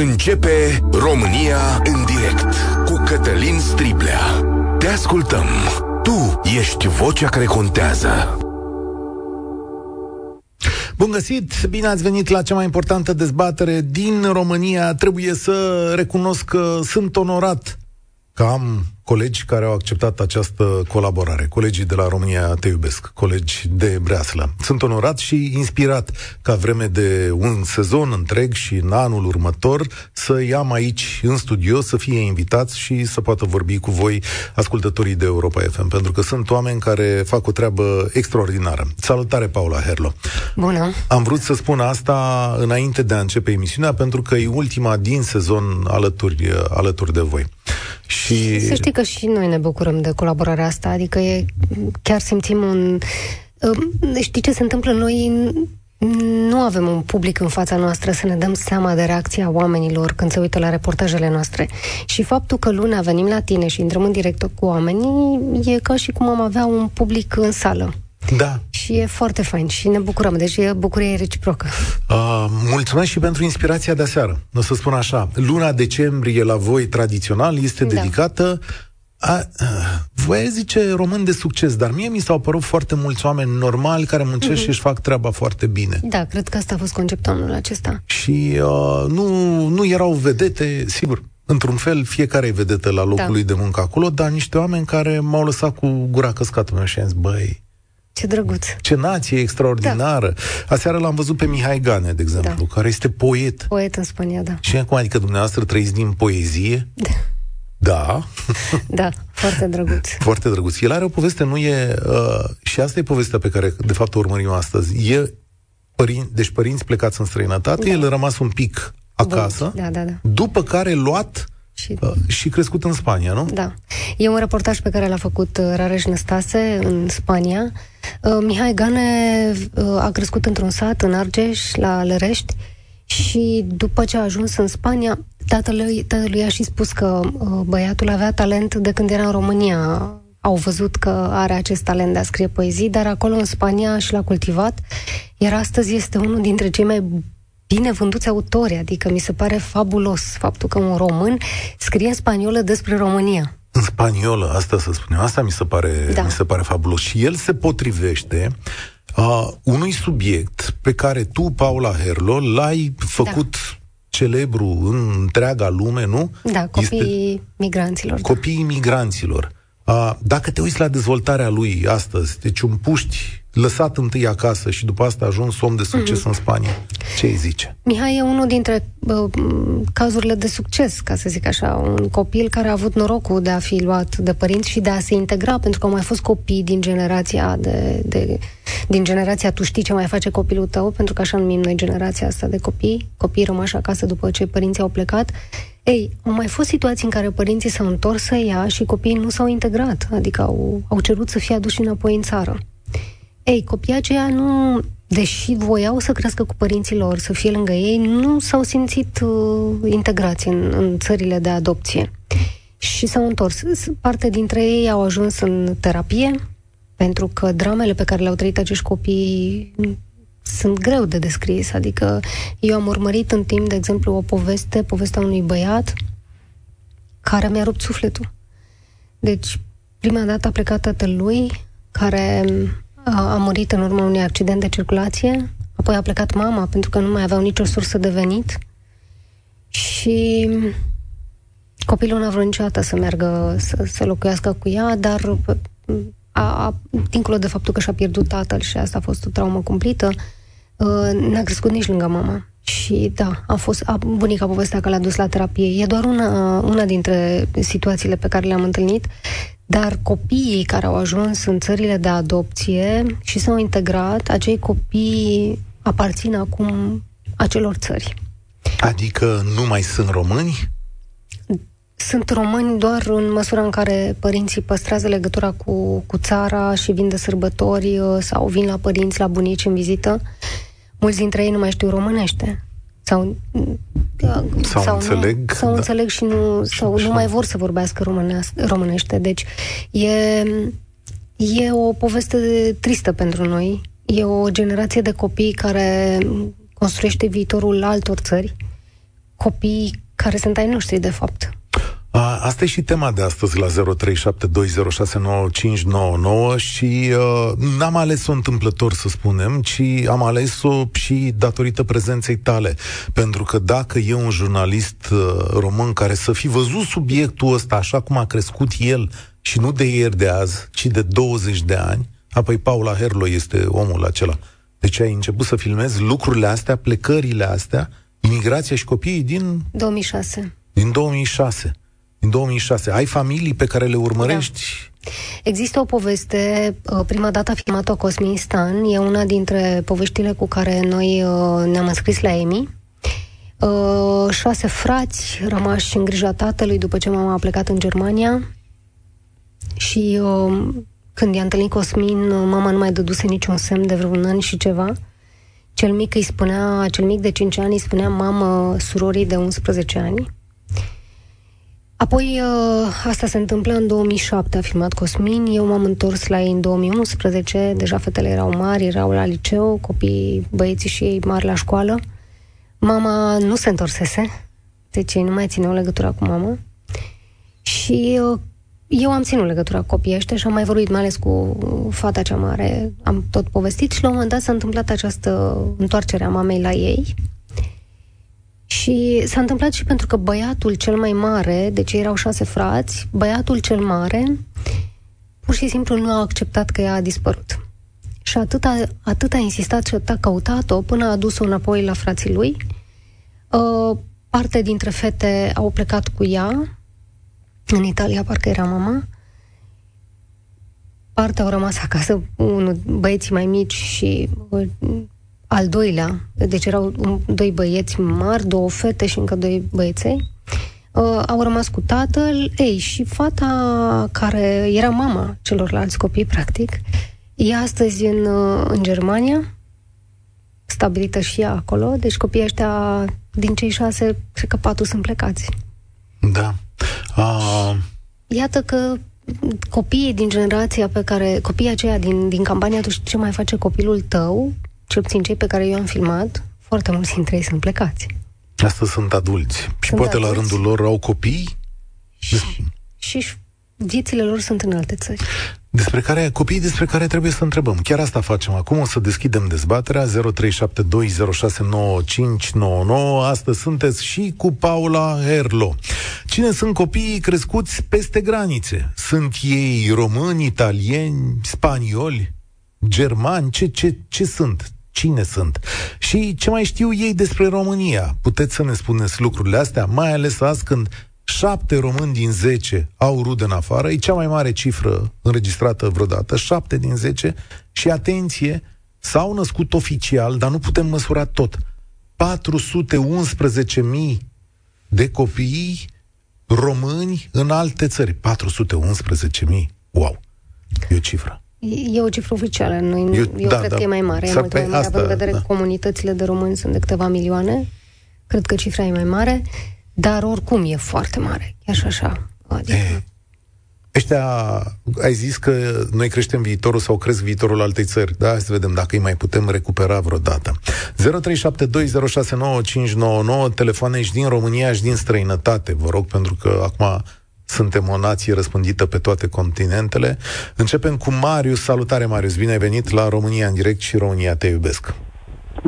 Începe România în direct cu Cătălin Striblea. Te ascultăm. Tu ești vocea care contează. Bun găsit! Bine ați venit la cea mai importantă dezbatere din România. Trebuie să recunosc că sunt onorat că am colegi care au acceptat această colaborare. Colegii de la România Te Iubesc, colegi de Breaslă. Sunt onorat și inspirat ca vreme de un sezon întreg și în anul următor să iau aici în studio, să fie invitați și să poată vorbi cu voi, ascultătorii de Europa FM, pentru că sunt oameni care fac o treabă extraordinară. Salutare, Paula Herlo! Bună! Am vrut să spun asta înainte de a începe emisiunea, pentru că e ultima din sezon alături, alături de voi. Și... Să știi că și noi ne bucurăm de colaborarea asta, adică e, chiar simțim un... Știi ce se întâmplă? Noi nu avem un public în fața noastră să ne dăm seama de reacția oamenilor când se uită la reportajele noastre. Și faptul că luna venim la tine și intrăm în direct cu oamenii e ca și cum am avea un public în sală. Da. Și e foarte fain și ne bucurăm, deci e bucurie reciprocă. Uh, mulțumesc și pentru inspirația de aseară. O să spun așa, luna decembrie la voi tradițional este da. dedicată a, a, voi zice român de succes, dar mie mi s-au părut foarte mulți oameni normali care muncesc mm-hmm. și își fac treaba foarte bine. Da, cred că asta a fost conceptul anul acesta. Și uh, nu, nu erau vedete, sigur, într-un fel, fiecare e vedetă la locul da. lui de muncă acolo, dar niște oameni care m-au lăsat cu gura căscată și am zis, băi, ce drăguț. Ce nație extraordinară. Da. Aseară l-am văzut pe Mihai Gane, de exemplu, da. care este poet. Poet în Spania, da. Și acum, adică dumneavoastră trăiți din poezie? Da. Da. Da, foarte drăguț. Foarte drăguț. El are o poveste, nu e... Uh, și asta e povestea pe care, de fapt, o urmărim astăzi. E părin, deci părinți plecați în străinătate, da. el a rămas un pic acasă, da, da, da. după care luat și... Uh, și crescut în Spania, nu? Da. E un reportaj pe care l-a făcut uh, Rareș Năstase în Spania. Uh, Mihai Gane uh, a crescut într-un sat în Argeș, la Lărești, și după ce a ajuns în Spania, tatălui, tatălui a și spus că uh, băiatul avea talent de când era în România. Au văzut că are acest talent de a scrie poezii, dar acolo în Spania și l-a cultivat, iar astăzi este unul dintre cei mai bine vânduți autori, adică mi se pare fabulos faptul că un român scrie în spaniolă despre România. În spaniolă, asta să spunem, asta mi se pare, da. mi se pare fabulos. Și el se potrivește uh, unui subiect pe care tu, Paula Herlo, l-ai făcut da. celebru în întreaga lume, nu? Da, copiii este migranților. Da. Copiii da. migranților. Uh, dacă te uiți la dezvoltarea lui astăzi, deci un puști lăsat întâi acasă și după asta a ajuns om de succes mm-hmm. în Spania. Ce îi zice? Mihai e unul dintre uh, cazurile de succes, ca să zic așa. Un copil care a avut norocul de a fi luat de părinți și de a se integra, pentru că au mai fost copii din generația de, de din generația tu știi ce mai face copilul tău, pentru că așa numim noi generația asta de copii, copii rămași acasă după ce părinții au plecat. Ei, au mai fost situații în care părinții s-au întors să ia și copiii nu s-au integrat, adică au, au cerut să fie aduși înapoi în țară. Ei, copiii aceia nu, deși voiau să crească cu părinții lor, să fie lângă ei, nu s-au simțit uh, integrați în, în țările de adopție. Și s-au întors. Parte dintre ei au ajuns în terapie, pentru că dramele pe care le-au trăit acești copii sunt greu de descris. Adică eu am urmărit în timp, de exemplu, o poveste, povestea unui băiat care mi-a rupt sufletul. Deci, prima dată a plecat tatălui, care a murit în urma unui accident de circulație, apoi a plecat mama pentru că nu mai aveau nicio sursă de venit și copilul n-a vrut niciodată să meargă să, să locuiască cu ea, dar a, a, dincolo de faptul că și-a pierdut tatăl și asta a fost o traumă cumplită, n-a crescut nici lângă mama. Și da, a fost a, bunica povestea că l-a dus la terapie. E doar una, una dintre situațiile pe care le-am întâlnit dar copiii care au ajuns în țările de adopție și s-au integrat, acei copii aparțin acum acelor țări. Adică nu mai sunt români? Sunt români doar în măsura în care părinții păstrează legătura cu, cu țara și vin de sărbători uh, sau vin la părinți, la bunici în vizită. Mulți dintre ei nu mai știu românește. Sau, sau, sau înțeleg, nu, sau da. înțeleg și nu, și sau nu mai vor să vorbească românește. Deci e, e o poveste tristă pentru noi. E o generație de copii care construiește viitorul altor țări, copii care sunt ai noștri, de fapt. A, asta e și tema de astăzi la 0372069599 și uh, n-am ales-o întâmplător, să spunem, ci am ales-o și datorită prezenței tale. Pentru că dacă e un jurnalist uh, român care să fi văzut subiectul ăsta așa cum a crescut el și nu de ieri de azi, ci de 20 de ani, apoi Paula Herlo este omul acela. Deci ai început să filmezi lucrurile astea, plecările astea, imigrația și copiii din... 2006. Din 2006 din 2006. Ai familii pe care le urmărești? Da. Există o poveste, uh, prima dată a filmat-o Cosmin Stan, e una dintre poveștile cu care noi uh, ne-am înscris la EMI. Uh, șase frați rămași în grija tatălui după ce mama a plecat în Germania și când i-a întâlnit Cosmin, mama nu mai dăduse niciun semn de vreun an și ceva. Cel mic îi spunea, cel mic de 5 ani îi spunea mamă surorii de 11 ani Apoi, uh, asta se întâmplă în 2007, a filmat Cosmin, eu m-am întors la ei în 2011, deja fetele erau mari, erau la liceu, copiii, băieții și ei mari la școală. Mama nu se întorsese, deci ei nu mai țineau legătura cu mama. Și uh, eu am ținut legătura cu copiii ăștia și am mai vorbit mai ales cu fata cea mare, am tot povestit și la un moment dat s-a întâmplat această întoarcere a mamei la ei și s-a întâmplat și pentru că băiatul cel mai mare, deci erau șase frați, băiatul cel mare pur și simplu nu a acceptat că ea a dispărut. Și atât a, atât a insistat și atât a căutat-o până a adus-o înapoi la frații lui. Uh, parte dintre fete au plecat cu ea, în Italia parcă era mama, parte au rămas acasă, unul, băieții mai mici și uh, al doilea, deci erau doi băieți mari, două fete și încă doi băieței, uh, au rămas cu tatăl, ei, și fata care era mama celorlalți copii, practic, e astăzi în, uh, în Germania, stabilită și ea acolo, deci copiii ăștia, din cei șase, cred că patru sunt plecați. Da. Uh... Iată că copiii din generația pe care, copiii aceia din, din campania Tu știi ce mai face copilul tău, cel puțin cei pe care eu am filmat, foarte mulți dintre ei sunt plecați. Asta sunt adulți. Sunt și poate adulți. la rândul lor au copii? Și, și viețile lor sunt în alte țări. Despre care, copiii despre care trebuie să întrebăm. Chiar asta facem acum, o să deschidem dezbaterea 0372069599. Astăzi sunteți și cu Paula Herlo. Cine sunt copiii crescuți peste granițe? Sunt ei români, italieni, spanioli, germani? Ce, ce, ce sunt? Cine sunt și ce mai știu ei despre România. Puteți să ne spuneți lucrurile astea, mai ales azi când șapte români din zece au rude în afară, e cea mai mare cifră înregistrată vreodată, șapte din zece și atenție, s-au născut oficial, dar nu putem măsura tot. 411.000 de copii români în alte țări. 411.000. Wow! E o cifră. E o cifră oficială. Noi, eu eu da, cred da. că e mai mare. E mult mai mare, asta, având în vedere da. comunitățile de români sunt de câteva milioane. Cred că cifra e mai mare, dar oricum e foarte mare. Chiar și așa. Adică... E. Ăștia, ai zis că noi creștem viitorul sau cresc viitorul altei țări. Da, să vedem dacă îi mai putem recupera vreodată. 0372069599 telefoane și din România și din străinătate, vă rog, pentru că acum suntem o nație răspândită pe toate continentele. Începem cu Marius. Salutare, Marius. Bine ai venit la România în direct și România te iubesc.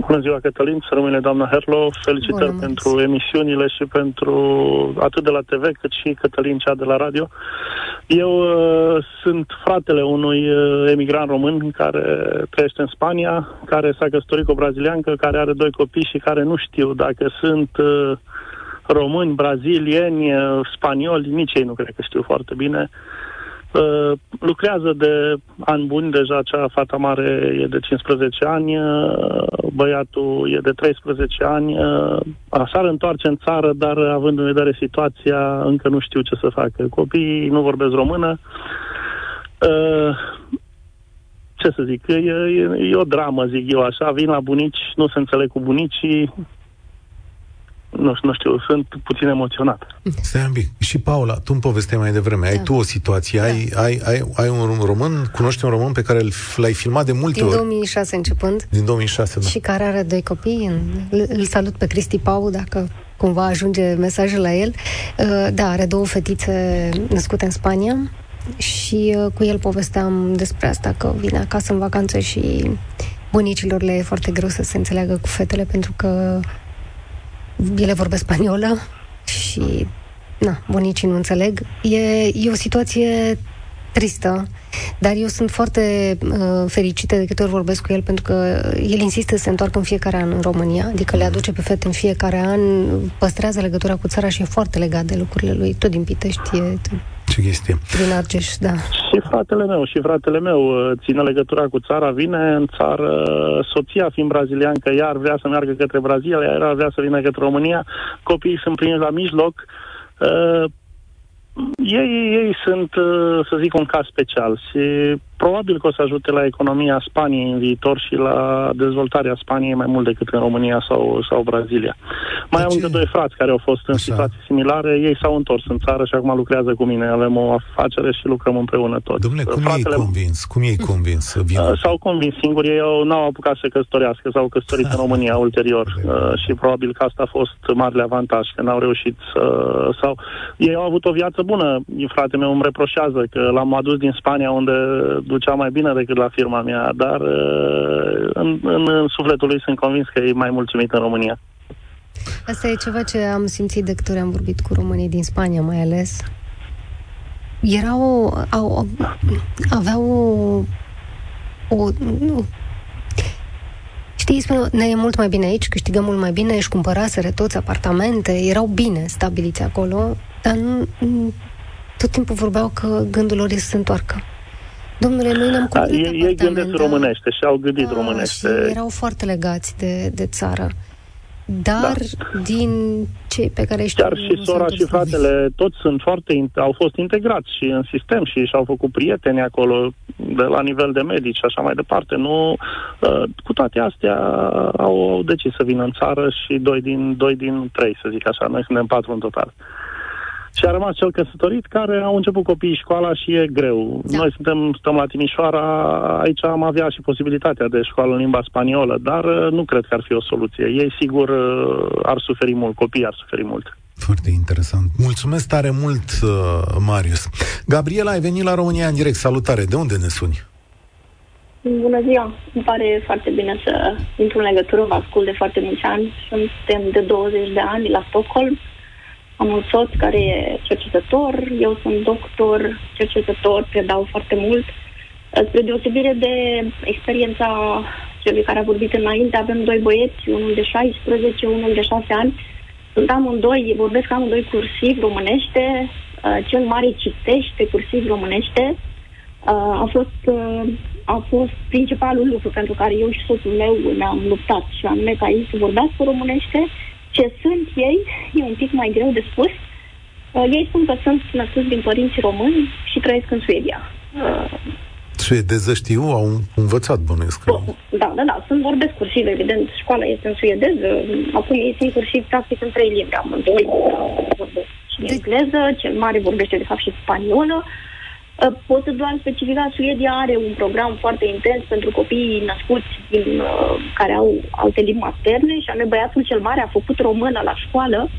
Bună ziua, Cătălin, să rămâne doamna Herlo. Felicitări Bună, pentru emisiunile și pentru atât de la TV cât și Cătălin cea de la radio. Eu uh, sunt fratele unui uh, emigrant român care trăiește în Spania, care s-a căsătorit cu o braziliancă, care are doi copii și care nu știu dacă sunt uh, români, brazilieni, spanioli, nici ei nu cred că știu foarte bine. Uh, lucrează de ani buni, deja cea fata mare e de 15 ani, uh, băiatul e de 13 ani, uh, s-ar întoarce în țară, dar având în vedere situația, încă nu știu ce să facă. Copiii nu vorbesc română. Uh, ce să zic, e, e, e o dramă, zic eu așa, vin la bunici, nu se înțeleg cu bunicii, nu, nu știu, sunt puțin emoționat. Stai un pic. Și Paula, tu îmi povesteai mai devreme, da. ai tu o situație, da. ai, ai, ai, ai un român, cunoști un român pe care l-ai filmat de multe Din ori. Din 2006 începând. Din 2006, da. Și care are doi copii. Îl salut pe Cristi Pau, dacă cumva ajunge mesajul la el. Uh, da, are două fetițe născute în Spania și uh, cu el povesteam despre asta, că vine acasă în vacanță și bunicilor le e foarte greu să se înțeleagă cu fetele pentru că ele vorbesc spaniolă și na, bunicii nu înțeleg. E, e o situație tristă, dar eu sunt foarte uh, fericită de câte ori vorbesc cu el, pentru că el insistă să se întoarcă în fiecare an în România, adică le aduce pe fete în fiecare an, păstrează legătura cu țara și e foarte legat de lucrurile lui, tot din Pitești, e ce chestie. Din Argeș, da. Și fratele meu, și fratele meu uh, ține legătura cu țara, vine în țară, soția fiind braziliancă, iar vrea să meargă către Brazilia, iar vrea să vină către România, copiii sunt primiți la mijloc, uh, ei, ei sunt, uh, să zic, un caz special și probabil că o să ajute la economia Spaniei în viitor și la dezvoltarea Spaniei mai mult decât în România sau, sau Brazilia. Mai am încă doi frați care au fost în Așa. situații similare, ei s-au întors în țară și acum lucrează cu mine. Avem o afacere și lucrăm împreună toți. Domnule, cum Fratele... ei convins? Cum ei convins să vină? Uh, s-au convins singuri, ei au, n-au apucat să căsătorească, s-au căsătorit în România ulterior uh, și probabil că asta a fost marele avantaj, că n-au reușit să... sau ei au avut o viață bună. Frate meu îmi reproșează că l-am adus din Spania unde ducea mai bine decât la firma mea, dar uh, în, în, în sufletul lui sunt convins că e mai mulțumit în România. Asta e ceva ce am simțit de câte ori am vorbit cu românii din Spania, mai ales. Erau, au, aveau o, o nu, Știi, spune, ne e mult mai bine aici, câștigăm mult mai bine, își cumpăraseră toți apartamente, erau bine stabiliți acolo, dar nu, tot timpul vorbeau că gândul lor este să se întoarcă. Domnule, noi ne-am da, ei, ei gândesc da? românește și au gândit da, românește. Și erau foarte legați de, de țară. Dar da. din cei pe care știu... Chiar și sora și fratele, toți sunt foarte, au fost integrați și în sistem și și-au făcut prieteni acolo de la nivel de medici și așa mai departe. Nu, uh, cu toate astea au, au decis să vină în țară și doi din, doi din trei, să zic așa. Noi suntem patru în total. Și a rămas cel căsătorit care au început copiii școala și e greu. Da. Noi suntem, stăm la Timișoara, aici am avea și posibilitatea de școală în limba spaniolă, dar uh, nu cred că ar fi o soluție. Ei sigur uh, ar suferi mult, copiii ar suferi mult. Foarte interesant. Mulțumesc tare mult, uh, Marius. Gabriela, ai venit la România în direct. Salutare. De unde ne suni? Bună ziua! Îmi pare foarte bine să intru în legătură. Vă ascult de foarte mulți ani. Suntem de 20 de ani la Stockholm. Am un soț care e cercetător, eu sunt doctor, cercetător, predau foarte mult. Spre deosebire de experiența celui care a vorbit înainte, avem doi băieți, unul de 16, unul de 6 ani. Sunt amândoi, vorbesc amândoi cursiv românește, cel mare citește cursiv românește. A fost, a fost principalul lucru pentru care eu și soțul meu ne-am luptat și anume ca ei să vorbească românește ce sunt ei e un pic mai greu de spus. Uh, ei spun că sunt născuți din părinți români și trăiesc în Suedia. Uh, Suedeză știu, au învățat bănuiesc. Da, da, da, sunt vorbesc cursiv, evident, școala este în suedeză, acum ei sunt cursiv practic în trei limbi, amândoi vorbesc și de... engleză, cel mare vorbește de fapt și spaniolă, uh, Pot să doar specifica, Suedia are un program foarte intens pentru copiii născuți din, uh, care au alte limbi materne și anume băiatul cel mare a făcut română la școală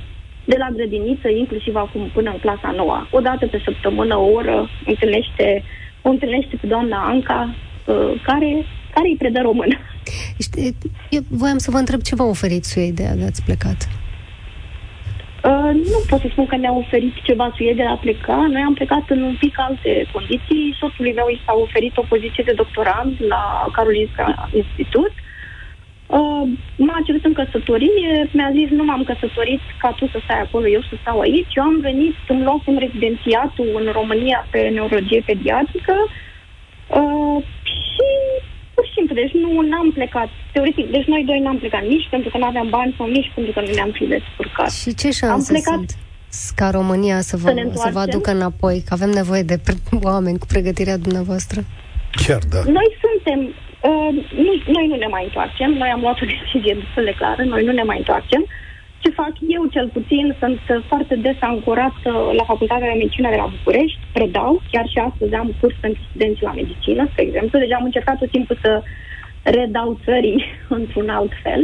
de la grădiniță, inclusiv acum până în clasa noua. O dată pe săptămână, o oră, întâlnește, o întâlnește pe doamna Anca, uh, care, care îi predă română. Eu voiam să vă întreb ce v-a oferit Suedia de ați plecat? Uh, nu pot să spun că ne-a oferit ceva Suedia de a pleca. Noi am plecat în un pic alte condiții. Soțului meu i s-a oferit o poziție de doctorand la Karolinska Institut. Uh, m-a cerut în căsătorie, mi-a zis nu m-am căsătorit ca tu să stai acolo, eu să stau aici. Eu am venit, îmi luat în rezidențiatul în România pe neurologie pediatrică uh, și pur și simplu, deci nu am plecat. Teoretic, deci noi doi n-am plecat nici pentru că nu aveam bani sau nici pentru că nu ne-am fi descurcat. Și ce șanse am plecat sunt ca România să vă, să, să vă aducă înapoi? Că avem nevoie de pre- oameni cu pregătirea dumneavoastră. Chiar, da. Noi suntem Uh, nu, noi nu ne mai întoarcem, noi am luat o decizie destul de clară, noi nu ne mai întoarcem. Ce fac eu, cel puțin, sunt foarte des ancorat la Facultatea de Medicină de la București, predau, chiar și astăzi am curs pentru studenți la medicină, spre exemplu, deci am încercat tot timpul să redau țării într-un alt fel.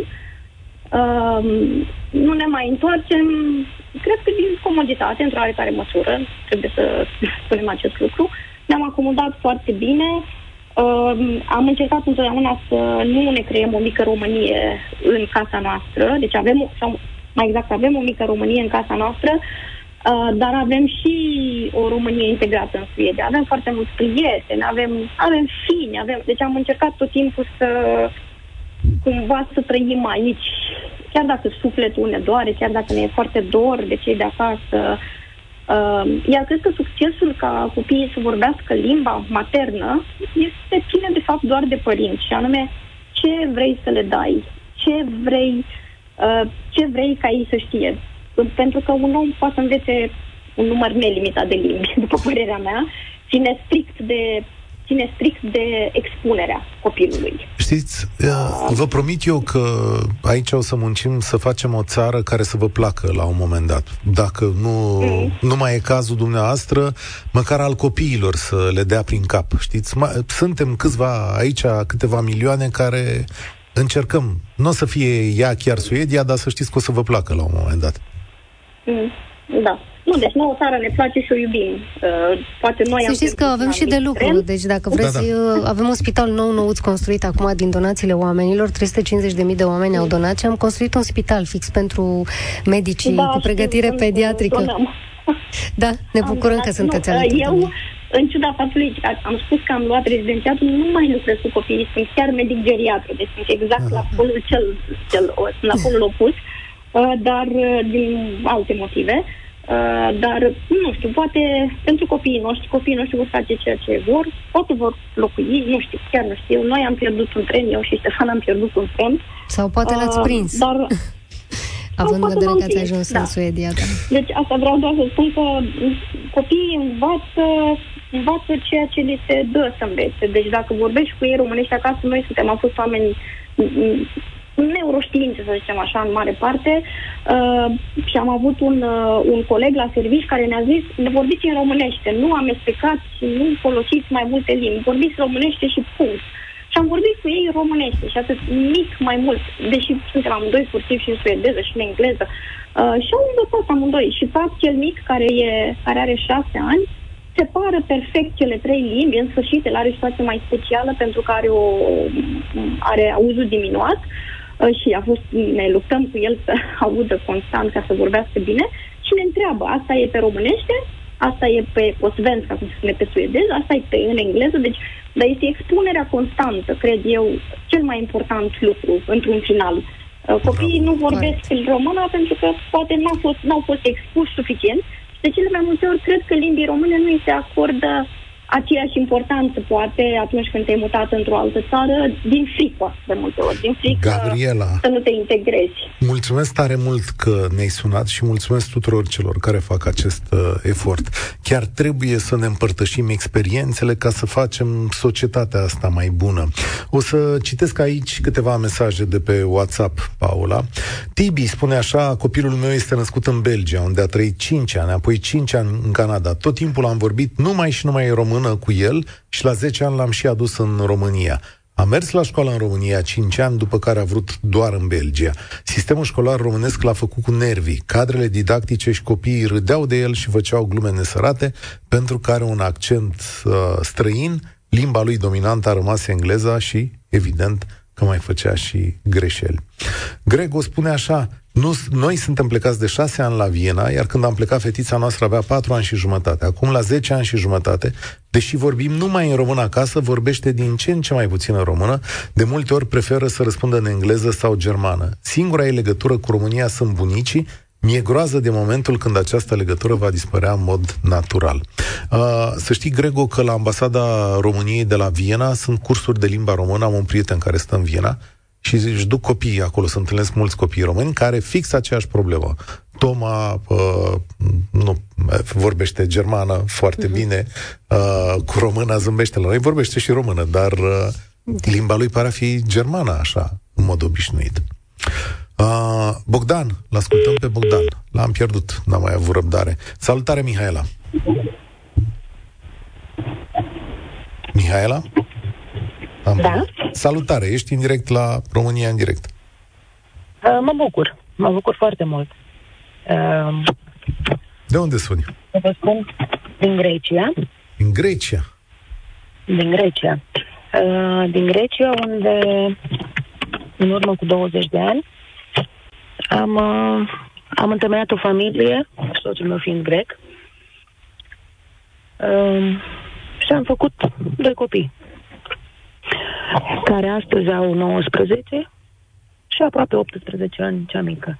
Uh, nu ne mai întoarcem, cred că din comoditate, într-o oarecare măsură, trebuie să spunem acest lucru. Ne-am acomodat foarte bine. Uh, am încercat întotdeauna să nu ne creăm o mică Românie în casa noastră, deci avem, sau mai exact, avem o mică Românie în casa noastră, uh, dar avem și o Românie integrată în Suedia. Avem foarte mulți prieteni, avem, avem fini, avem, deci am încercat tot timpul să cumva să trăim aici, chiar dacă sufletul ne doare, chiar dacă ne e foarte dor de cei de acasă. Uh, iar cred că succesul ca copiii să vorbească limba maternă este ține de fapt doar de părinți și anume ce vrei să le dai, ce vrei, uh, ce vrei ca ei să știe. Pentru că un om poate să învețe un număr nelimitat de limbi, după părerea mea, ține strict de ține strict de expunerea copilului. Știți, vă promit eu că aici o să muncim să facem o țară care să vă placă la un moment dat. Dacă nu, mm. nu mai e cazul dumneavoastră, măcar al copiilor să le dea prin cap. Știți, suntem câțiva aici, câteva milioane care încercăm. Nu o să fie ea chiar Suedia, dar să știți că o să vă placă la un moment dat. Mm. Da. Nu, deci nouă țară ne place și o iubim. Uh, poate noi Să știți că avem și de lucru. Trend. Deci dacă vreți, da, da. Uh, avem un spital nou nouț construit acum din donațiile oamenilor. 350.000 de oameni au donat și am construit un spital fix pentru medicii da, cu pregătire știu, pediatrică. Da, ne bucurăm am, că sunteți alături. Eu, în ciuda faptului că am spus că am luat rezidențiatul, nu mai lucrez cu copiii, sunt chiar medic geriatru, deci sunt exact Aha. la polul cel, cel, la polul opus, uh, dar din alte motive. Uh, dar, nu știu, poate pentru copiii noștri, copiii noștri vor face ceea ce vor, poate vor locui, nu știu, chiar nu știu. Noi am pierdut un tren, eu și Ștefan am pierdut un tren. Sau poate l-ați uh, prins. Dar, Având în vedere că ați ajuns da. în Suedia. Da. Deci asta vreau doar să spun că copiii învață, învață ceea ce li se dă să învețe. Deci dacă vorbești cu ei românești acasă, noi suntem, am fost oameni neuroștiințe, să zicem așa, în mare parte. Uh, și am avut un, uh, un coleg la servici care ne-a zis, ne vorbiți în românește, nu amestecați, nu folosiți mai multe limbi, vorbiți românește și punct. Și am vorbit cu ei românește și atât mic mai mult, deși suntem amândoi furtivi și în suedeză și în engleză. Uh, și am învățat amândoi. Și fac cel mic care, e, care are șase ani, separă perfect cele trei limbi, în sfârșit el are o situație mai specială pentru că are, o, are auzul diminuat. Uh, Uh, și a fost, ne luptăm cu el să audă constant ca să vorbească bine și ne întreabă, asta e pe românește, asta e pe osvenska, cum se spune pe suedez, asta e pe în engleză, deci dar este expunerea constantă, cred eu, cel mai important lucru într-un final. Uh, copiii nu vorbesc în română pentru că poate n-au fost, n-au fost expuși suficient și de cele mai multe ori cred că limbii române nu îi se acordă aceeași importanță, poate, atunci când te-ai mutat într-o altă țară, din frică, de multe ori, din frică Gabriela, să nu te integrezi. Mulțumesc tare mult că ne-ai sunat și mulțumesc tuturor celor care fac acest uh, efort. Chiar trebuie să ne împărtășim experiențele ca să facem societatea asta mai bună. O să citesc aici câteva mesaje de pe WhatsApp, Paula. Tibi spune așa, copilul meu este născut în Belgia, unde a trăit 5 ani, apoi 5 ani în Canada. Tot timpul am vorbit numai și numai român română cu el și la 10 ani l-am și adus în România. A mers la școală în România 5 ani, după care a vrut doar în Belgia. Sistemul școlar românesc l-a făcut cu nervii. Cadrele didactice și copiii râdeau de el și făceau glume nesărate pentru că are un accent uh, străin, limba lui dominantă a rămas engleza și, evident, că mai făcea și greșeli. Grego spune așa, nu, noi suntem plecați de șase ani la Viena, iar când am plecat, fetița noastră avea patru ani și jumătate. Acum, la zece ani și jumătate, deși vorbim numai în română acasă, vorbește din ce în ce mai puțin în română. De multe ori preferă să răspundă în engleză sau germană. Singura ei legătură cu România sunt bunicii, mi-e groază de momentul când această legătură va dispărea în mod natural. Uh, să știi, Grego, că la ambasada României de la Viena sunt cursuri de limba română. Am un prieten care stă în Viena și își duc copiii acolo, să întâlnesc mulți copii români care fix aceeași problemă. Toma uh, nu vorbește germană foarte uh-huh. bine, uh, cu româna zâmbește la noi, vorbește și română, dar uh, limba lui pare a fi germană, așa, în mod obișnuit. Uh, Bogdan, l-ascultăm pe Bogdan. L-am pierdut, n-am mai avut răbdare. Salutare, Mihaela! Mihaela? Am da. Salutare, ești în direct la România în direct. Uh, mă bucur. Mă bucur foarte mult. Uh, de unde suni? Vă spun, din Grecia. Din Grecia? Din Grecia. Uh, din Grecia, unde în urmă cu 20 de ani am, uh, am întemeiat o familie, soțul meu fiind grec, uh, și am făcut doi copii, care astăzi au 19 și aproape 18 ani, cea mică.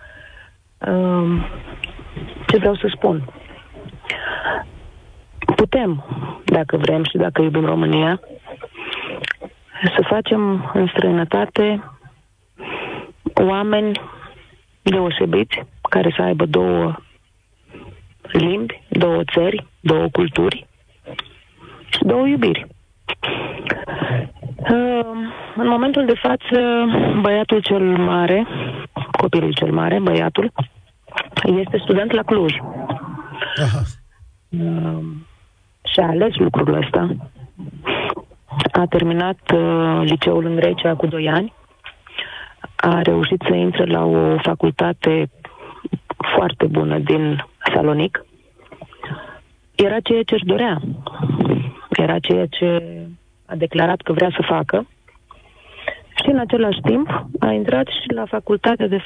Uh, ce vreau să spun? Putem, dacă vrem și dacă iubim România, să facem în străinătate oameni deosebiți care să aibă două limbi, două țări, două culturi și două iubiri. Ehm, în momentul de față, băiatul cel mare, copilul cel mare, băiatul, este student la Cluj. Aha. Ehm, și a ales lucrul ăsta. A terminat uh, liceul în Grecia cu 2 ani. A reușit să intre la o facultate foarte bună din Salonic. Era ceea ce își dorea. Era ceea ce a declarat că vrea să facă. Și în același timp a intrat și la facultatea de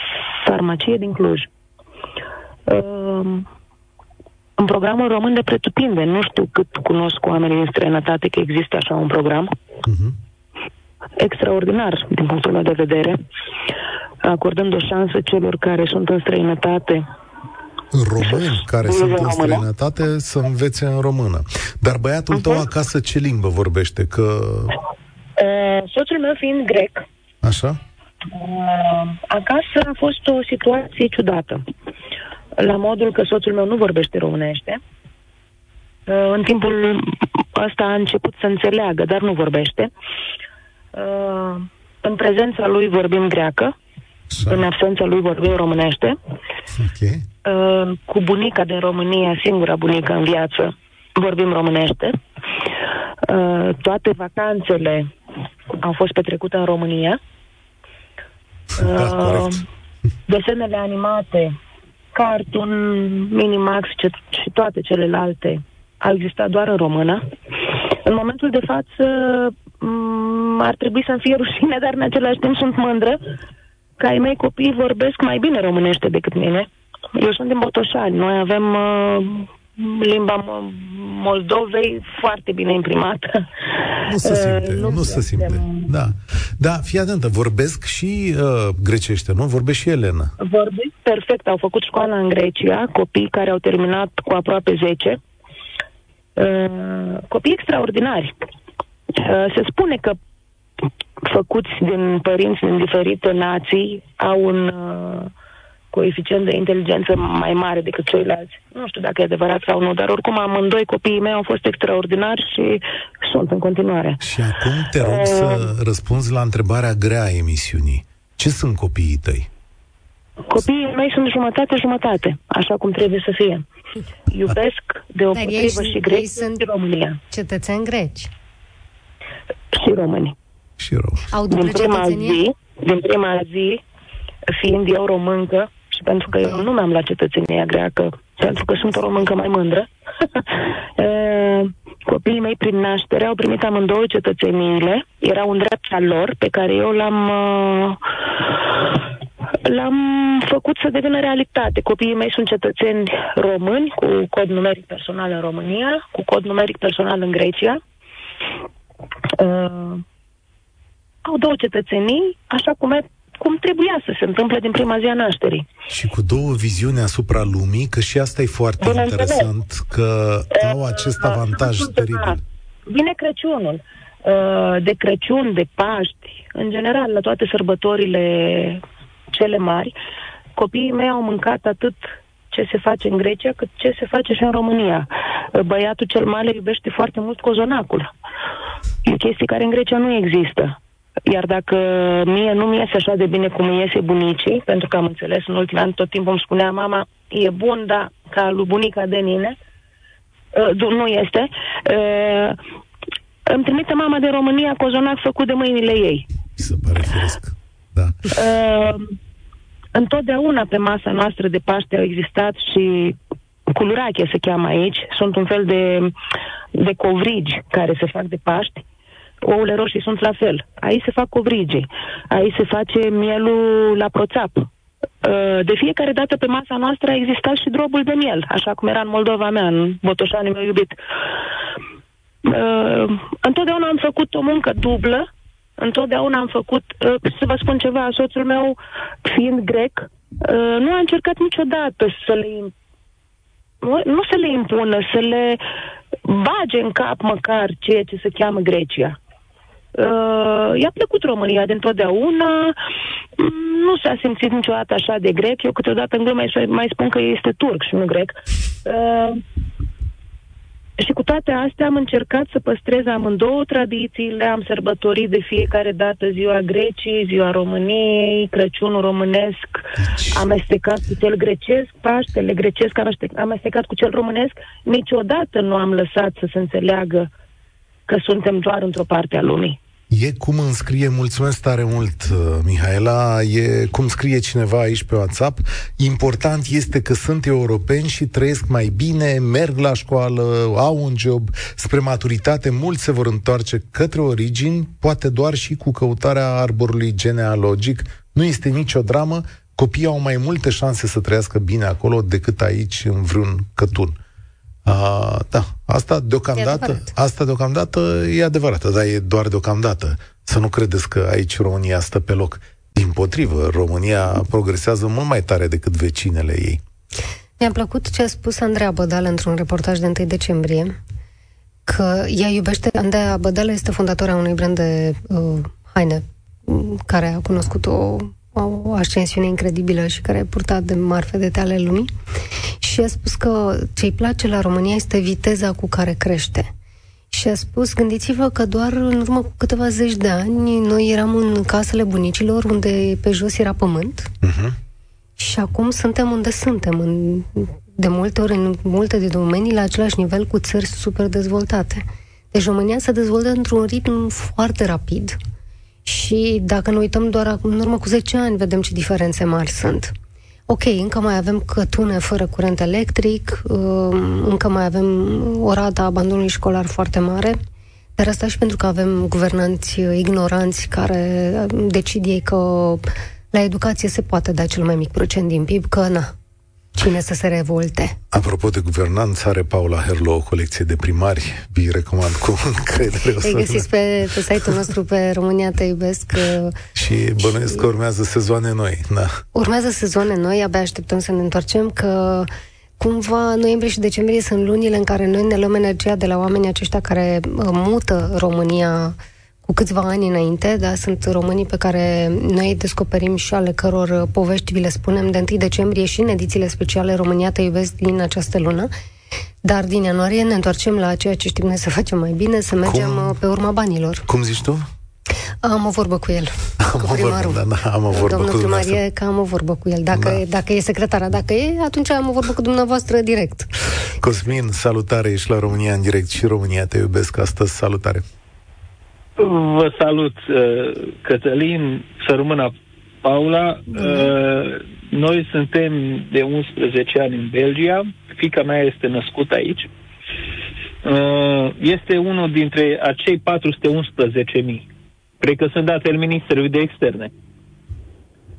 farmacie din Cluj. Uh, în programul român de pretutinde. Nu știu cât cunosc oamenii din străinătate că există așa un program. Uh-huh. Extraordinar, din punctul meu de vedere, acordând o șansă celor care sunt în străinătate români care sunt în străinătate să învețe în română. Dar băiatul uh-huh. tău acasă ce limbă vorbește? Că... Uh, soțul meu fiind grec. Așa? Uh, acasă a fost o situație ciudată la modul că soțul meu nu vorbește românește. Uh, în timpul ăsta a început să înțeleagă, dar nu vorbește. Uh, în prezența lui vorbim greacă, Așa. în absența lui vorbim românește. Okay. Uh, cu bunica din România, singura bunică în viață, vorbim românește. Toate vacanțele au fost petrecute în România. Da, Desenele animate Cartoon, Minimax și toate celelalte au existat doar în română. În momentul de față m- ar trebui să-mi fie rușine, dar în același timp sunt mândră că ai mei copii vorbesc mai bine românește decât mine. Eu sunt din Botoșani. Noi avem uh, limba Moldovei foarte bine imprimată. Nu se simte, uh, nu, nu se simte. Da. Da, fii atentă, vorbesc și uh, grecește, nu? Vorbesc și Elena. Vorbesc perfect, au făcut școala în Grecia, copii care au terminat cu aproape 10. Uh, copii extraordinari. Uh, se spune că făcuți din părinți din diferite nații au un uh, coeficient de inteligență mai mare decât ceilalți. Nu știu dacă e adevărat sau nu, dar oricum amândoi copiii mei au fost extraordinari și sunt în continuare. Și acum te rog uh, să răspunzi la întrebarea grea a emisiunii. Ce sunt copiii tăi? Copiii mei sunt jumătate-jumătate, așa cum trebuie să fie. Iubesc de o potrivă și greci sunt și România. cetățeni greci. Și români. Și români. Au din prima zi, din prima zi, fiind eu româncă, și pentru că eu nu mi-am luat cetățenia greacă, pentru că sunt o româncă mai mândră, copiii mei prin naștere au primit amândouă cetățeniile. Era un drept al lor pe care eu l-am l-am făcut să devină realitate. Copiii mei sunt cetățeni români cu cod numeric personal în România, cu cod numeric personal în Grecia. Uh, au două cetățenii, așa cum e cum trebuia să se întâmple din prima zi a nașterii. Și cu două viziuni asupra lumii, că și asta e foarte Bine interesant, că uh, au acest avantaj uh, teribil. Vine Crăciunul. Uh, de Crăciun, de Paști, în general, la toate sărbătorile cele mari, copiii mei au mâncat atât ce se face în Grecia, cât ce se face și în România. Băiatul cel mare iubește foarte mult cozonacul. E chestii care în Grecia nu există. Iar dacă mie nu mi iese așa de bine cum mi iese bunicii, pentru că am înțeles în ultimii ani tot timpul îmi spunea mama, e bun, dar ca lui bunica de nine, uh, nu este, uh, îmi trimite mama de România cozonac făcut de mâinile ei. Se pare firesc. Da. Uh, întotdeauna pe masa noastră de Paște au existat și culurache se cheamă aici, sunt un fel de, de covrigi care se fac de Paști, ouăle roșii sunt la fel. Aici se fac covrigi, aici se face mielul la proțap. Uh, de fiecare dată pe masa noastră a existat și drobul de miel, așa cum era în Moldova mea, în Botoșani meu iubit. Uh, întotdeauna am făcut o muncă dublă, întotdeauna am făcut, uh, să vă spun ceva, soțul meu, fiind grec, nu a încercat niciodată să le nu să le impună, să le bage în cap măcar ceea ce se cheamă Grecia. Uh, i-a plăcut România de întotdeauna, nu s-a simțit niciodată așa de grec. Eu câteodată în glumă mai spun că este turc și nu grec. Uh, și cu toate astea am încercat să păstrez amândouă tradițiile, am sărbătorit de fiecare dată ziua Grecii, ziua României, Crăciunul românesc, deci... amestecat cu cel grecesc, Paștele grecesc, am amestecat cu cel românesc. Niciodată nu am lăsat să se înțeleagă că suntem doar într-o parte a lumii. E cum înscrie, mulțumesc tare mult, uh, Mihaela, e cum scrie cineva aici pe WhatsApp, important este că sunt europeni și trăiesc mai bine, merg la școală, au un job, spre maturitate, mulți se vor întoarce către origini, poate doar și cu căutarea arborului genealogic, nu este nicio dramă, copiii au mai multe șanse să trăiască bine acolo decât aici în vreun cătun. A, da, asta deocamdată, asta deocamdată e adevărată, dar e doar deocamdată. Să nu credeți că aici România stă pe loc. Din potrivă, România progresează mult mai tare decât vecinele ei. Mi-a plăcut ce a spus Andreea Bădal într-un reportaj de 1 decembrie, că ea iubește, Andreea Bădal este fondatoarea unui brand de uh, haine care a cunoscut o o ascensiune incredibilă și care a purtat de marfe de tale lumii și a spus că ce-i place la România este viteza cu care crește. Și a spus, gândiți-vă că doar în urmă cu câteva zeci de ani noi eram în casele bunicilor unde pe jos era pământ uh-huh. și acum suntem unde suntem, în, de multe ori în multe de domenii la același nivel cu țări super dezvoltate. Deci România se dezvoltă într-un ritm foarte rapid și dacă ne uităm doar în urmă cu 10 ani, vedem ce diferențe mari sunt. Ok, încă mai avem cătune fără curent electric, um, încă mai avem o rată a abandonului școlar foarte mare, dar asta și pentru că avem guvernanți ignoranți care decid ei că la educație se poate da cel mai mic procent din PIB, că na, Cine să se revolte? Apropo de guvernanță, are Paula Herlo o colecție de primari. Vi recomand cu încredere. Îi găsiți pe, pe site-ul nostru pe România Te Iubesc. Uh, și bănuiesc și... că urmează sezoane noi. Da. Urmează sezoane noi, abia așteptăm să ne întoarcem, că cumva noiembrie și decembrie sunt lunile în care noi ne luăm energia de la oamenii aceștia care uh, mută România cu câțiva ani înainte, dar sunt românii pe care noi descoperim și ale căror uh, povești vi le spunem de 1 decembrie și în edițiile speciale România te iubesc din această lună. Dar din ianuarie ne întoarcem la ceea ce știm noi să facem mai bine, să mergem Cum? Uh, pe urma banilor. Cum zici tu? Am o vorbă cu el. Am cu primarul. Vorbă, da, da, am o vorbă Domnul cu primar e că am o vorbă cu el. Dacă, da. dacă e secretara, dacă e, atunci am o vorbă cu dumneavoastră direct. Cosmin, salutare, ești la România în direct și România te iubesc astăzi. Salutare. Vă salut, uh, Cătălin, să rămână Paula. Uh, noi suntem de 11 ani în Belgia. Fica mea este născută aici. Uh, este unul dintre acei 411.000. Cred că sunt datele Ministerului de Externe.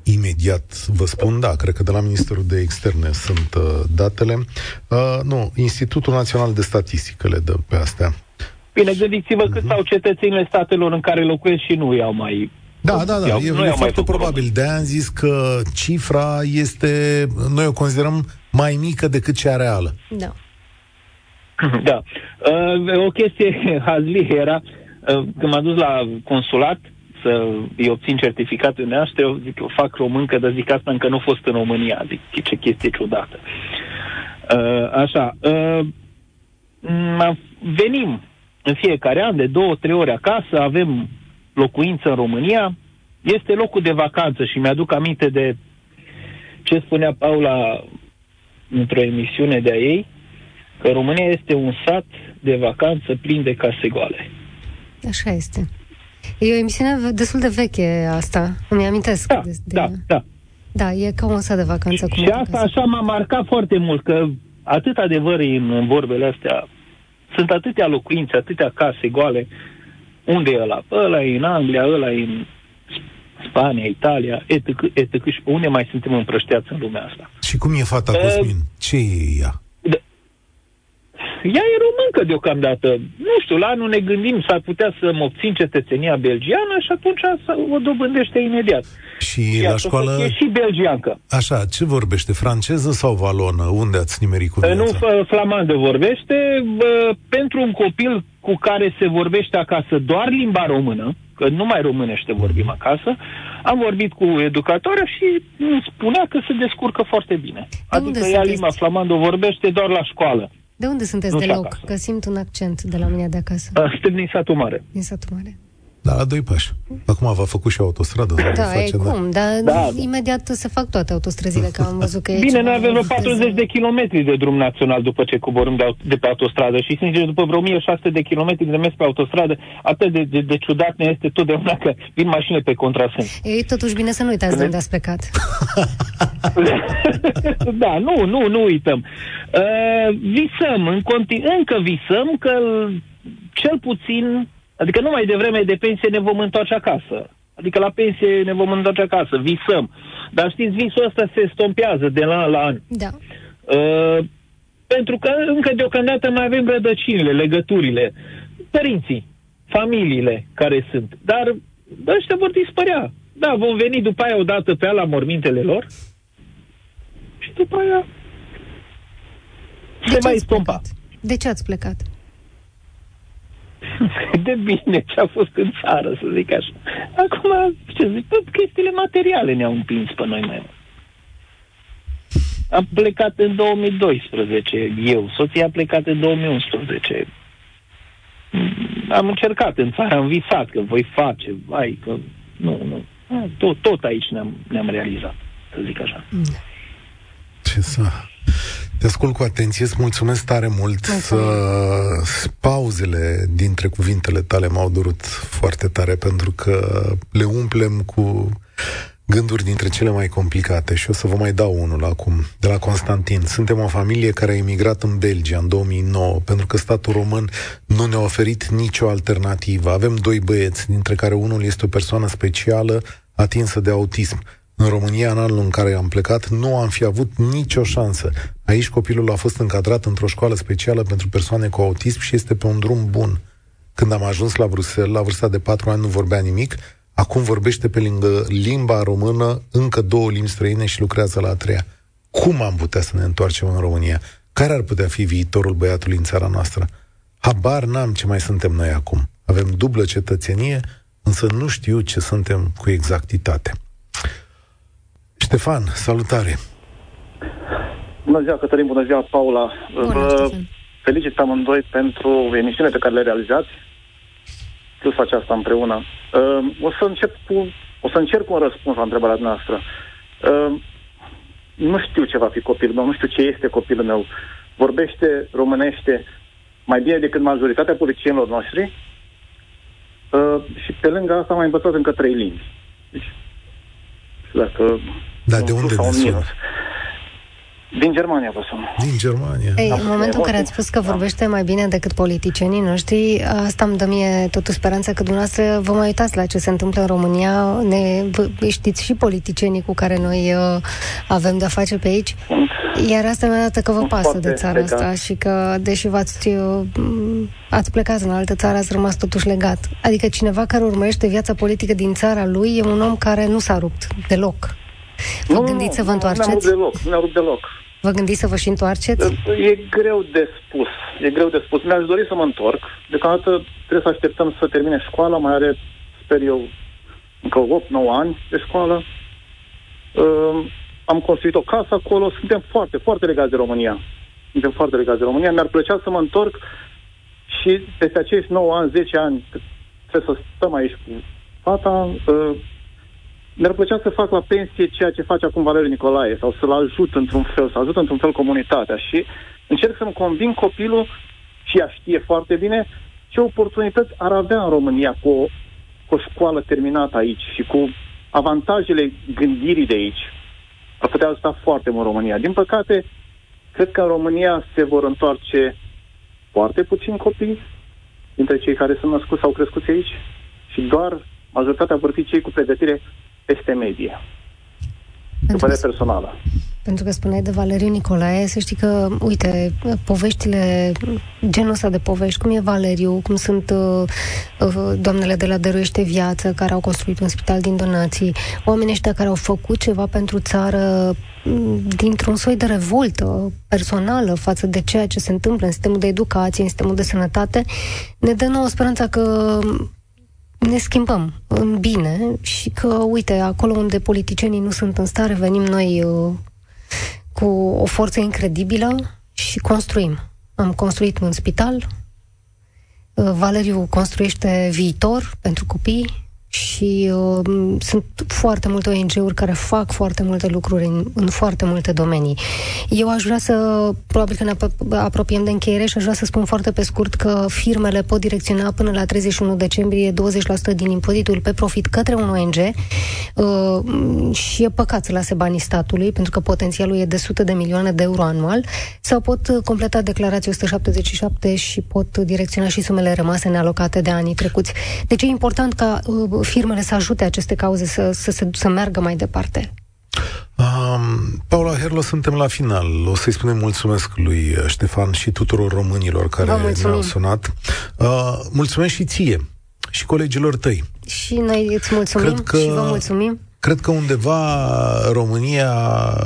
Imediat vă spun, da, cred că de la Ministerul de Externe sunt uh, datele. Uh, nu, Institutul Național de Statistică le dă pe astea. Bine, gândiți-vă uh-huh. cât sau cetățenile statelor în care locuiesc și nu iau mai... Da, da, da, iau, e, nu e foarte probabil. De am zis că cifra este, noi o considerăm mai mică decât cea reală. Da. Da. Uh, o chestie hazli era, uh, când m-am dus la consulat să îi obțin certificatul noastre, eu zic, eu fac româncă, dar zic asta încă nu fost în România. Zic, ce chestie ciudată. Uh, așa. Uh, venim în fiecare an, de două, trei ori acasă, avem locuință în România, este locul de vacanță și mi-aduc aminte de ce spunea Paula într-o emisiune de-a ei, că România este un sat de vacanță plin de case goale. Așa este. E o emisiune destul de veche asta, îmi amintesc. Da, de, da, da. Da, e ca un sat de vacanță. Și asta așa m-a marcat foarte mult, că atât adevăr în, în vorbele astea. Sunt atâtea locuințe, atâtea case goale. Unde e ăla? Ăla e în Anglia, ăla e în Spania, Italia, etc., etc. Și unde mai suntem împrășteați în lumea asta? Și cum e fata uh, Cosmin? Ce e ea? De- ea e româncă deocamdată. Nu știu, la anul ne gândim, s-ar putea să mă obțin cetățenia belgiană și atunci o dobândește imediat. Și Iar la școală... E și belgiancă. Așa, ce vorbește? Franceză sau valonă? Unde ați nimerit cu viața? Nu, flamandă vorbește. Pentru un copil cu care se vorbește acasă doar limba română, că nu mai românește vorbim acasă, am vorbit cu educatoarea și îmi spunea că se descurcă foarte bine. De adică ea limba flamandă vorbește doar la școală. De unde sunteți deloc? Că simt un accent de la mine de acasă. Suntem din satul mare. Din satul mare. Da, la doi pași. Acum v-a făcut și autostradă. Da, face, e da. cum, dar da. imediat se fac toate autostrăzile, că am văzut că e Bine, noi avem vreo 40 de kilometri de drum național după ce coborâm de, de pe autostradă și, sincer, după vreo 1600 de kilometri de mers pe autostradă, atât de, de, de ciudat ne este totdeauna că vin mașini pe contrasens. E totuși bine să nu uitați de unde ați plecat. da, nu, nu, nu uităm. Uh, visăm, în continu- încă visăm că cel puțin Adică nu mai devreme de pensie ne vom întoarce acasă. Adică la pensie ne vom întoarce acasă, visăm. Dar știți, visul ăsta se stompează de la an la an. Da. Uh, pentru că încă deocamdată mai avem rădăcinile, legăturile, părinții, familiile care sunt. Dar ăștia vor dispărea. Da, vom veni după aia odată pe la mormintele lor și după aia de se mai stompa. De ce ați plecat? de bine ce a fost în țară, să zic așa. Acum, ce zic, tot chestiile materiale ne-au împins pe noi mai mult. Am plecat în 2012, eu. Soția a plecat în 2011. Am încercat în țară, am visat că voi face, vai, că nu, nu. Tot, tot aici ne-am, ne-am realizat, să zic așa. Ce să... Te ascult cu atenție, îți mulțumesc tare mult. Mulțumesc. Pauzele dintre cuvintele tale m-au durut foarte tare pentru că le umplem cu gânduri dintre cele mai complicate și o să vă mai dau unul acum, de la Constantin. Suntem o familie care a emigrat în Belgia în 2009 pentru că statul român nu ne-a oferit nicio alternativă. Avem doi băieți, dintre care unul este o persoană specială atinsă de autism. În România, în anul în care am plecat, nu am fi avut nicio șansă. Aici copilul a fost încadrat într-o școală specială pentru persoane cu autism și este pe un drum bun. Când am ajuns la Bruxelles, la vârsta de patru ani nu vorbea nimic, acum vorbește pe lângă limba română încă două limbi străine și lucrează la a treia. Cum am putea să ne întoarcem în România? Care ar putea fi viitorul băiatului în țara noastră? Habar n-am ce mai suntem noi acum. Avem dublă cetățenie, însă nu știu ce suntem cu exactitate. Ștefan, salutare! Bună ziua, Cătălin, bună ziua, Paula. Bună, Vă felicit amândoi pentru emisiunea pe care le realizați, plus aceasta împreună. Uh, o să încep cu, o să încerc un răspuns la întrebarea noastră. Uh, nu știu ce va fi copilul meu, nu știu ce este copilul meu. Vorbește, românește mai bine decât majoritatea politicienilor noștri uh, și pe lângă asta am mai învățat încă trei limbi. Deci, dacă dar de unde ne sună? Din Germania vă sun. Din Germania. Ei, în momentul în care ați spus că vorbește mai bine decât politicienii noștri, asta îmi dă mie totuși speranța că dumneavoastră vă mai uitați la ce se întâmplă în România. Ne, știți și politicienii cu care noi uh, avem de-a face pe aici. Iar asta mi arată că vă pasă de țara legat. asta și că, deși v-ați uh, ați plecat în altă țară, ați rămas totuși legat. Adică cineva care urmărește viața politică din țara lui e un om care nu s-a rupt deloc Vă nu, gândiți să vă întoarceți? Nu, nu deloc, nu deloc. Vă gândiți să vă și întoarceți? E greu de spus. E greu de spus. Mi-aș dori să mă întorc. Deocamdată trebuie să așteptăm să termine școala. Mai are, sper eu, încă 8-9 ani de școală. Uh, am construit o casă acolo. Suntem foarte, foarte legați de România. Suntem foarte legați de România. Mi-ar plăcea să mă întorc și peste acești 9 ani, 10 ani, trebuie să stăm aici cu fata, uh, mi-ar plăcea să fac la pensie ceea ce face acum Valeriu Nicolae sau să-l ajut într-un fel, să ajut într-un fel comunitatea și încerc să-mi convin copilul și ea știe foarte bine ce oportunități ar avea în România cu o, cu o școală terminată aici și cu avantajele gândirii de aici. ar putea ajuta foarte mult România. Din păcate, cred că în România se vor întoarce foarte puțini copii dintre cei care sunt născuți sau crescuți aici și doar majoritatea vor fi cei cu pregătire peste medie. După personală. Pentru că spuneai de Valeriu Nicolae, să știi că, uite, poveștile, genul ăsta de povești, cum e Valeriu, cum sunt uh, uh, doamnele de la Dăruiește Viață, care au construit un spital din donații, oamenii ăștia care au făcut ceva pentru țară mm, dintr-un soi de revoltă personală față de ceea ce se întâmplă în sistemul de educație, în sistemul de sănătate, ne dă nouă speranța că ne schimbăm în bine și că, uite, acolo unde politicienii nu sunt în stare, venim noi uh, cu o forță incredibilă și construim. Am construit un spital, uh, Valeriu construiește viitor pentru copii, și uh, sunt foarte multe ONG-uri care fac foarte multe lucruri în, în foarte multe domenii. Eu aș vrea să, probabil că ne apropiem de încheiere și aș vrea să spun foarte pe scurt că firmele pot direcționa până la 31 decembrie 20% din impozitul pe profit către un ONG uh, și e păcat să lase banii statului, pentru că potențialul e de sute de milioane de euro anual, sau pot completa declarația 177 și pot direcționa și sumele rămase nealocate de anii trecuți. Deci e important ca uh, firmele să ajute aceste cauze să, să, să, să meargă mai departe? Um, Paula Herlo, suntem la final. O să-i spunem mulțumesc lui Ștefan și tuturor românilor care ne-au sunat. Uh, mulțumesc și ție și colegilor tăi. Și noi îți mulțumim cred că, și vă mulțumim. Cred că undeva România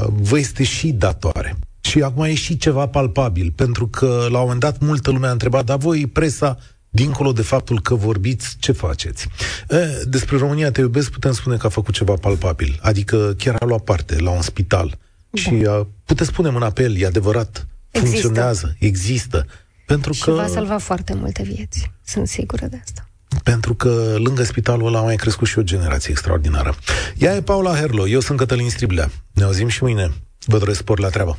vă este și datoare. Și acum e și ceva palpabil, pentru că la un moment dat multă lume a întrebat, dar voi, presa, dincolo de faptul că vorbiți, ce faceți? E, despre România te iubesc putem spune că a făcut ceva palpabil, adică chiar a luat parte la un spital da. și a, puteți spune în apel, e adevărat, există. funcționează, există. Pentru și că... va salva foarte multe vieți, sunt sigură de asta. Pentru că lângă spitalul ăla a mai crescut și o generație extraordinară. Ea e Paula Herlo, eu sunt Cătălin Striblea. Ne auzim și mâine. Vă doresc spor la treabă.